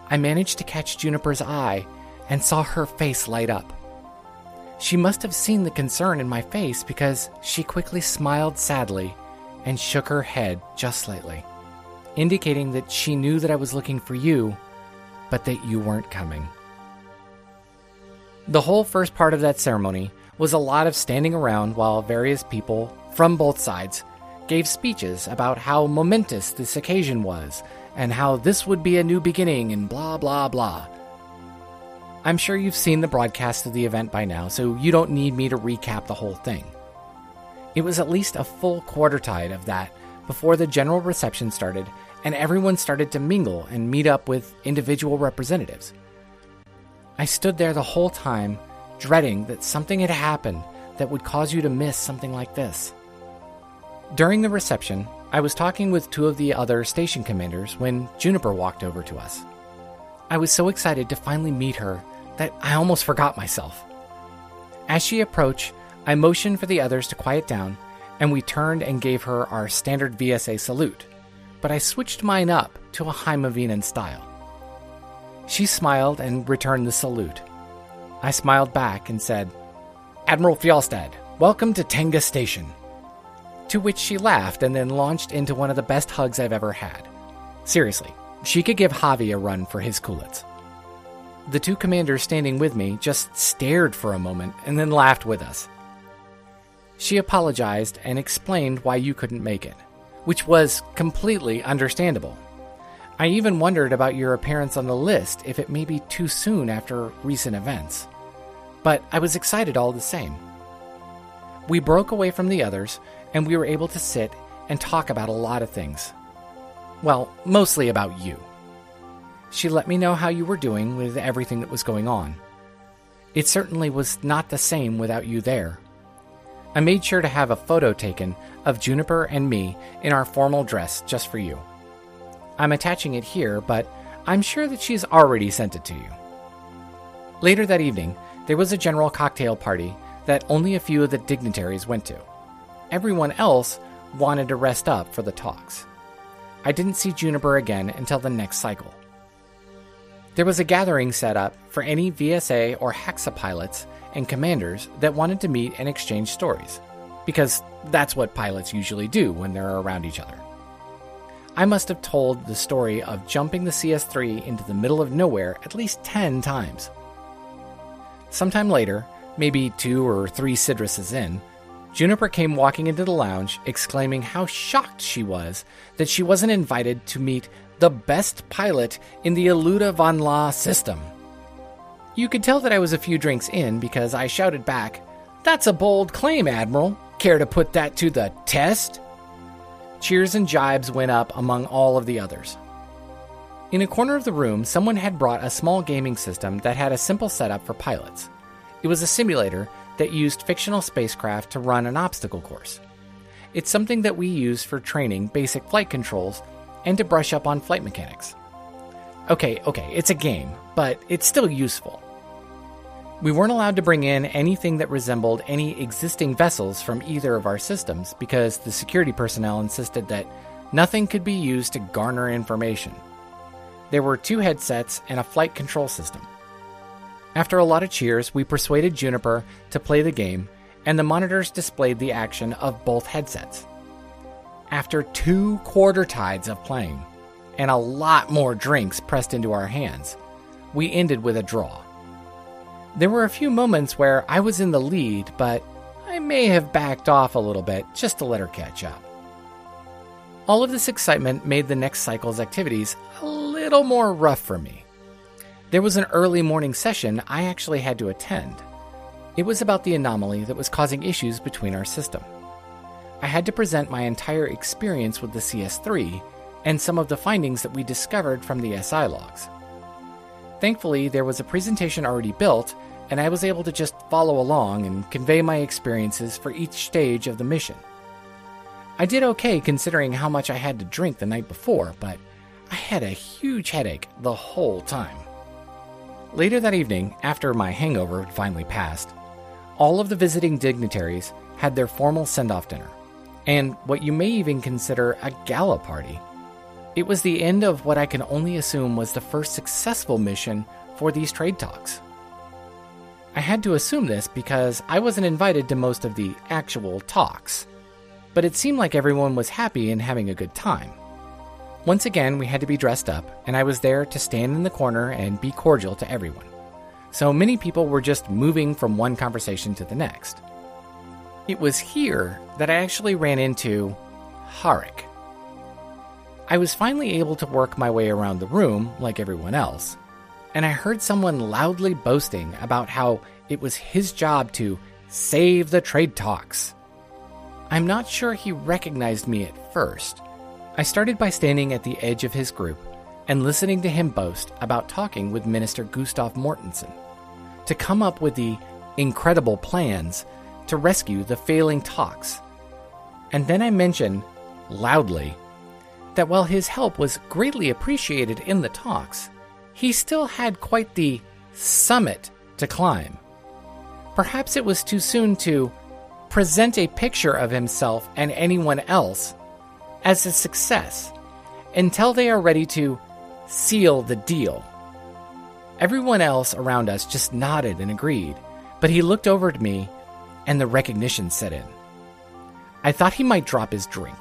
Speaker 2: I managed to catch Juniper's eye and saw her face light up. She must have seen the concern in my face because she quickly smiled sadly and shook her head just slightly, indicating that she knew that I was looking for you, but that you weren't coming. The whole first part of that ceremony was a lot of standing around while various people from both sides gave speeches about how momentous this occasion was and how this would be a new beginning and blah, blah, blah. I'm sure you've seen the broadcast of the event by now, so you don't need me to recap the whole thing. It was at least a full quarter tide of that before the general reception started and everyone started to mingle and meet up with individual representatives. I stood there the whole time, dreading that something had happened that would cause you to miss something like this. During the reception, I was talking with two of the other station commanders when Juniper walked over to us. I was so excited to finally meet her that I almost forgot myself. As she approached, I motioned for the others to quiet down, and we turned and gave her our standard VSA salute, but I switched mine up to a Heimavinan style. She smiled and returned the salute. I smiled back and said, Admiral Fjallstad, welcome to Tenga Station. To which she laughed and then launched into one of the best hugs I've ever had. Seriously, she could give Javi a run for his coolets. The two commanders standing with me just stared for a moment and then laughed with us. She apologized and explained why you couldn't make it, which was completely understandable. I even wondered about your appearance on the list if it may be too soon after recent events. But I was excited all the same. We broke away from the others and we were able to sit and talk about a lot of things. Well, mostly about you. She let me know how you were doing with everything that was going on. It certainly was not the same without you there. I made sure to have a photo taken of Juniper and me in our formal dress just for you. I'm attaching it here, but I'm sure that she's already sent it to you. Later that evening, there was a general cocktail party that only a few of the dignitaries went to. Everyone else wanted to rest up for the talks. I didn't see Juniper again until the next cycle. There was a gathering set up for any VSA or Haxa pilots and commanders that wanted to meet and exchange stories, because that's what pilots usually do when they're around each other. I must have told the story of jumping the CS 3 into the middle of nowhere at least 10 times. Sometime later, maybe two or three Sidruses in, Juniper came walking into the lounge, exclaiming how shocked she was that she wasn't invited to meet the best pilot in the Eluda von La system. You could tell that I was a few drinks in because I shouted back, That's a bold claim, Admiral. Care to put that to the test? Cheers and jibes went up among all of the others. In a corner of the room, someone had brought a small gaming system that had a simple setup for pilots. It was a simulator that used fictional spacecraft to run an obstacle course. It's something that we use for training basic flight controls and to brush up on flight mechanics. Okay, okay, it's a game, but it's still useful. We weren't allowed to bring in anything that resembled any existing vessels from either of our systems because the security personnel insisted that nothing could be used to garner information. There were two headsets and a flight control system. After a lot of cheers, we persuaded Juniper to play the game, and the monitors displayed the action of both headsets. After two quarter tides of playing, and a lot more drinks pressed into our hands, we ended with a draw. There were a few moments where I was in the lead, but I may have backed off a little bit just to let her catch up. All of this excitement made the next cycle's activities a little more rough for me. There was an early morning session I actually had to attend. It was about the anomaly that was causing issues between our system. I had to present my entire experience with the CS3 and some of the findings that we discovered from the SI logs. Thankfully, there was a presentation already built, and I was able to just follow along and convey my experiences for each stage of the mission. I did okay considering how much I had to drink the night before, but I had a huge headache the whole time. Later that evening, after my hangover finally passed, all of the visiting dignitaries had their formal send off dinner, and what you may even consider a gala party. It was the end of what I can only assume was the first successful mission for these trade talks. I had to assume this because I wasn't invited to most of the actual talks, but it seemed like everyone was happy and having a good time. Once again, we had to be dressed up, and I was there to stand in the corner and be cordial to everyone. So many people were just moving from one conversation to the next. It was here that I actually ran into Harik. I was finally able to work my way around the room like everyone else, and I heard someone loudly boasting about how it was his job to save the trade talks. I'm not sure he recognized me at first. I started by standing at the edge of his group and listening to him boast about talking with Minister Gustav Mortensen to come up with the incredible plans to rescue the failing talks. And then I mentioned, loudly, that while his help was greatly appreciated in the talks, he still had quite the summit to climb. Perhaps it was too soon to present a picture of himself and anyone else as a success until they are ready to seal the deal. Everyone else around us just nodded and agreed, but he looked over at me and the recognition set in. I thought he might drop his drink.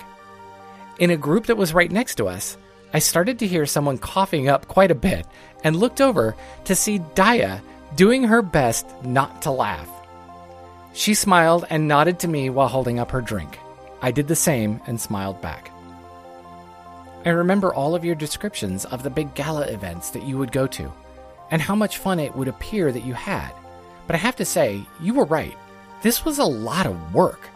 Speaker 2: In a group that was right next to us, I started to hear someone coughing up quite a bit and looked over to see Daya doing her best not to laugh. She smiled and nodded to me while holding up her drink. I did the same and smiled back. I remember all of your descriptions of the big gala events that you would go to, and how much fun it would appear that you had. But I have to say, you were right. This was a lot of work.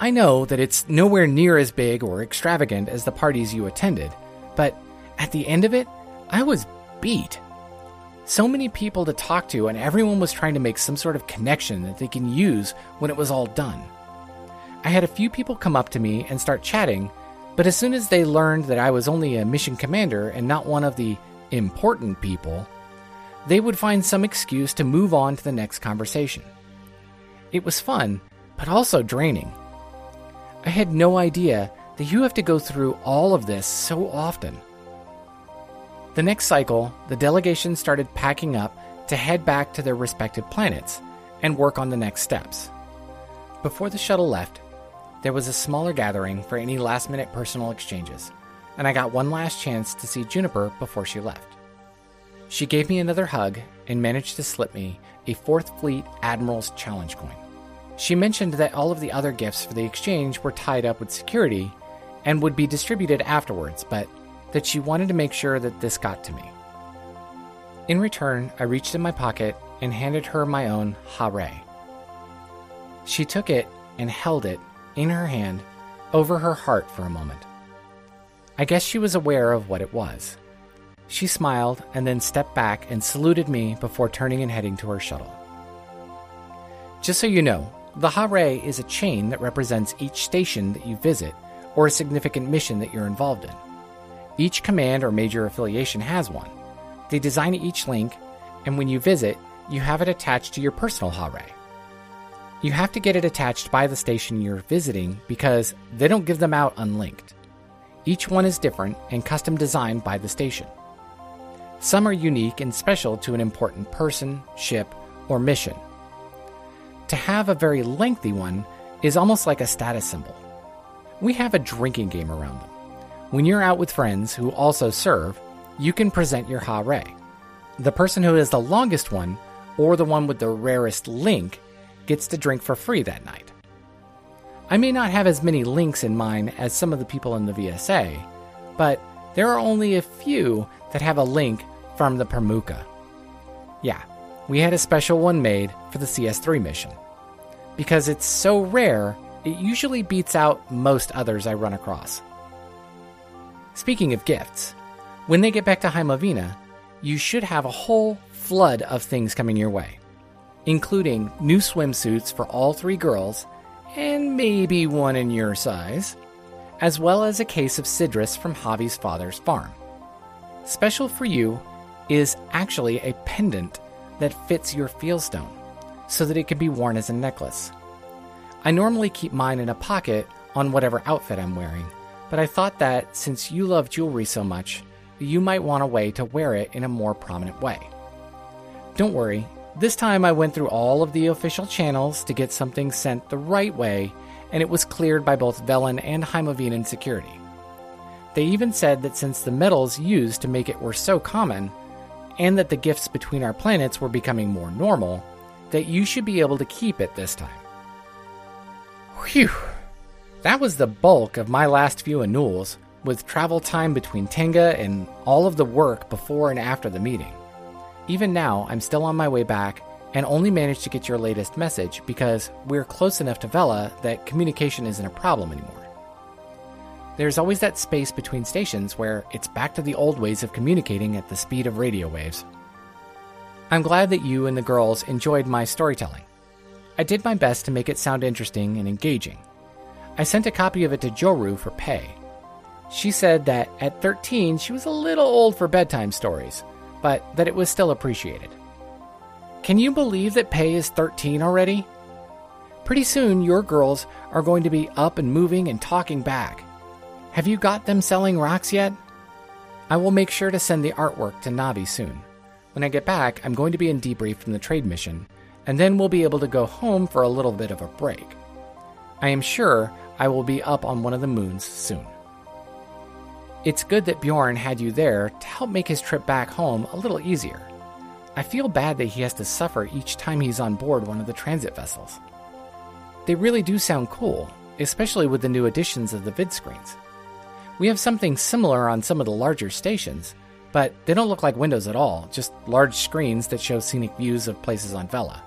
Speaker 2: I know that it's nowhere near as big or extravagant as the parties you attended, but at the end of it, I was beat. So many people to talk to, and everyone was trying to make some sort of connection that they can use when it was all done. I had a few people come up to me and start chatting, but as soon as they learned that I was only a mission commander and not one of the important people, they would find some excuse to move on to the next conversation. It was fun, but also draining. I had no idea that you have to go through all of this so often. The next cycle, the delegation started packing up to head back to their respective planets and work on the next steps. Before the shuttle left, there was a smaller gathering for any last minute personal exchanges, and I got one last chance to see Juniper before she left. She gave me another hug and managed to slip me a 4th Fleet Admiral's Challenge coin. She mentioned that all of the other gifts for the exchange were tied up with security and would be distributed afterwards, but that she wanted to make sure that this got to me. In return, I reached in my pocket and handed her my own Hare. She took it and held it in her hand over her heart for a moment. I guess she was aware of what it was. She smiled and then stepped back and saluted me before turning and heading to her shuttle. Just so you know, the Hare is a chain that represents each station that you visit or a significant mission that you're involved in. Each command or major affiliation has one. They design each link, and when you visit, you have it attached to your personal Hare. You have to get it attached by the station you're visiting because they don't give them out unlinked. Each one is different and custom designed by the station. Some are unique and special to an important person, ship, or mission. To have a very lengthy one is almost like a status symbol. We have a drinking game around them. When you're out with friends who also serve, you can present your Hare. The person who has the longest one, or the one with the rarest link, gets to drink for free that night. I may not have as many links in mine as some of the people in the VSA, but there are only a few that have a link from the Permuka. Yeah, we had a special one made for the CS3 mission. Because it's so rare, it usually beats out most others I run across. Speaking of gifts, when they get back to Heimavina, you should have a whole flood of things coming your way, including new swimsuits for all three girls, and maybe one in your size, as well as a case of Cidrus from Javi's father's farm. Special for you is actually a pendant that fits your fieldstone, so that it can be worn as a necklace. I normally keep mine in a pocket on whatever outfit I'm wearing, but I thought that since you love jewelry so much, you might want a way to wear it in a more prominent way. Don't worry, this time I went through all of the official channels to get something sent the right way, and it was cleared by both Velan and Heimavinan security. They even said that since the metals used to make it were so common, and that the gifts between our planets were becoming more normal, that you should be able to keep it this time. Whew! That was the bulk of my last few annuals, with travel time between Tenga and all of the work before and after the meeting. Even now, I'm still on my way back and only managed to get your latest message because we're close enough to Vela that communication isn't a problem anymore. There's always that space between stations where it's back to the old ways of communicating at the speed of radio waves. I'm glad that you and the girls enjoyed my storytelling. I did my best to make it sound interesting and engaging. I sent a copy of it to Joru for Pei. She said that at 13 she was a little old for bedtime stories, but that it was still appreciated. Can you believe that Pei is 13 already? Pretty soon, your girls are going to be up and moving and talking back. Have you got them selling rocks yet? I will make sure to send the artwork to Navi soon. When I get back, I'm going to be in debrief from the trade mission, and then we'll be able to go home for a little bit of a break. I am sure I will be up on one of the moons soon. It's good that Bjorn had you there to help make his trip back home a little easier. I feel bad that he has to suffer each time he's on board one of the transit vessels. They really do sound cool, especially with the new additions of the vid screens. We have something similar on some of the larger stations, but they don't look like windows at all, just large screens that show scenic views of places on Vela.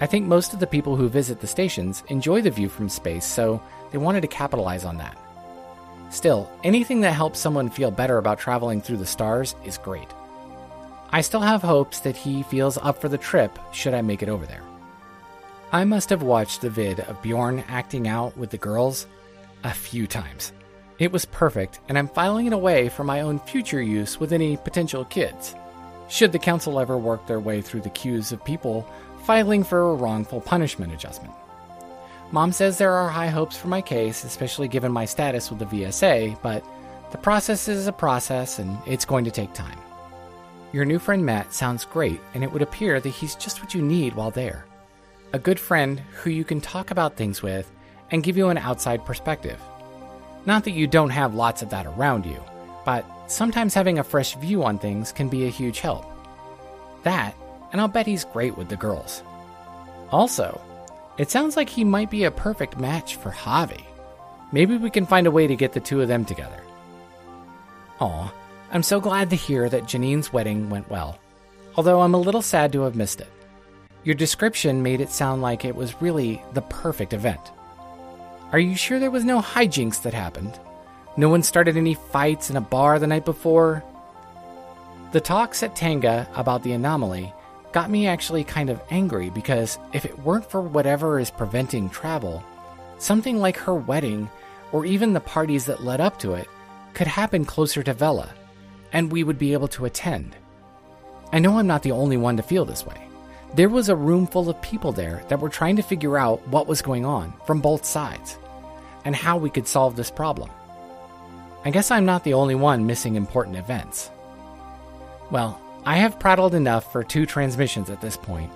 Speaker 2: I think most of the people who visit the stations enjoy the view from space, so they wanted to capitalize on that. Still, anything that helps someone feel better about traveling through the stars is great. I still have hopes that he feels up for the trip should I make it over there. I must have watched the vid of Bjorn acting out with the girls a few times. It was perfect, and I'm filing it away for my own future use with any potential kids. Should the council ever work their way through the queues of people filing for a wrongful punishment adjustment. Mom says there are high hopes for my case, especially given my status with the VSA, but the process is a process and it's going to take time. Your new friend Matt sounds great, and it would appear that he's just what you need while there. A good friend who you can talk about things with and give you an outside perspective. Not that you don't have lots of that around you, but sometimes having a fresh view on things can be a huge help. That, and I'll bet he's great with the girls. Also, it sounds like he might be a perfect match for Javi. Maybe we can find a way to get the two of them together. Aw, I'm so glad to hear that Janine's wedding went well, although I'm a little sad to have missed it. Your description made it sound like it was really the perfect event. Are you sure there was no hijinks that happened? No one started any fights in a bar the night before? The talks at Tenga about the anomaly got me actually kind of angry because if it weren't for whatever is preventing travel, something like her wedding or even the parties that led up to it could happen closer to Vela, and we would be able to attend. I know I'm not the only one to feel this way. There was a room full of people there that were trying to figure out what was going on from both sides and how we could solve this problem. I guess I'm not the only one missing important events. Well, I have prattled enough for two transmissions at this point,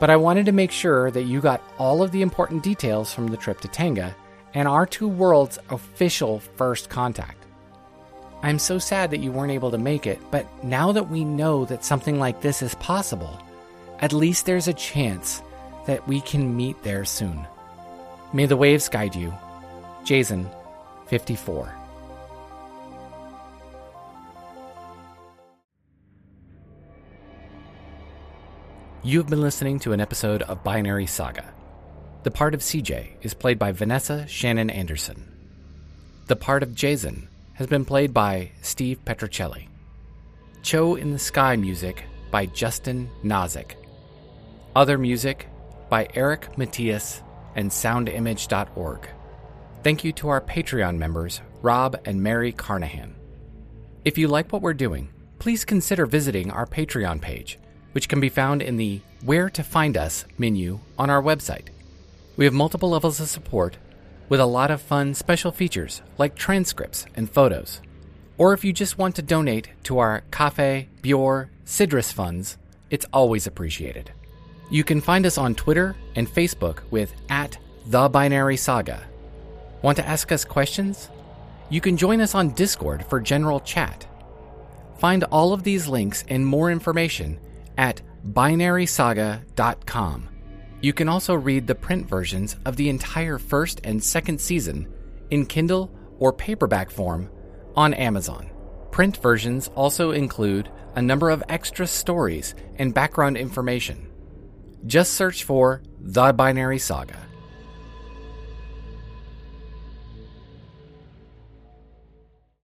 Speaker 2: but I wanted to make sure that you got all of the important details from the trip to Tenga and our two worlds' official first contact. I'm so sad that you weren't able to make it, but now that we know that something like this is possible, at least there's a chance that we can meet there soon. May the waves guide you. Jayzun, 54. You have been listening to an episode of Binary Saga. The part of CJ is played by Vanessa Shannen Anderson. The part of Jayzun has been played by Steve Petrucelli. Cho in the Sky music by Justin Noszek. Other music by Eric Matyas and soundimage.org. Thank you to our Patreon members, Rob and Mary Carnahan. If you like what we're doing, please consider visiting our Patreon page, which can be found in the Where to Find Us menu on our website. We have multiple levels of support with a lot of fun special features like transcripts and photos. Or if you just want to donate to our Cafe, Bior, Sidrus funds, it's always appreciated. You can find us on Twitter and Facebook with at The Binary Saga. Want to ask us questions? You can join us on Discord for general chat. Find all of these links and more information at binarysaga.com. You can also read the print versions of the entire first and second season in Kindle or paperback form on Amazon. Print versions also include a number of extra stories and background information. Just search for The Binary Saga.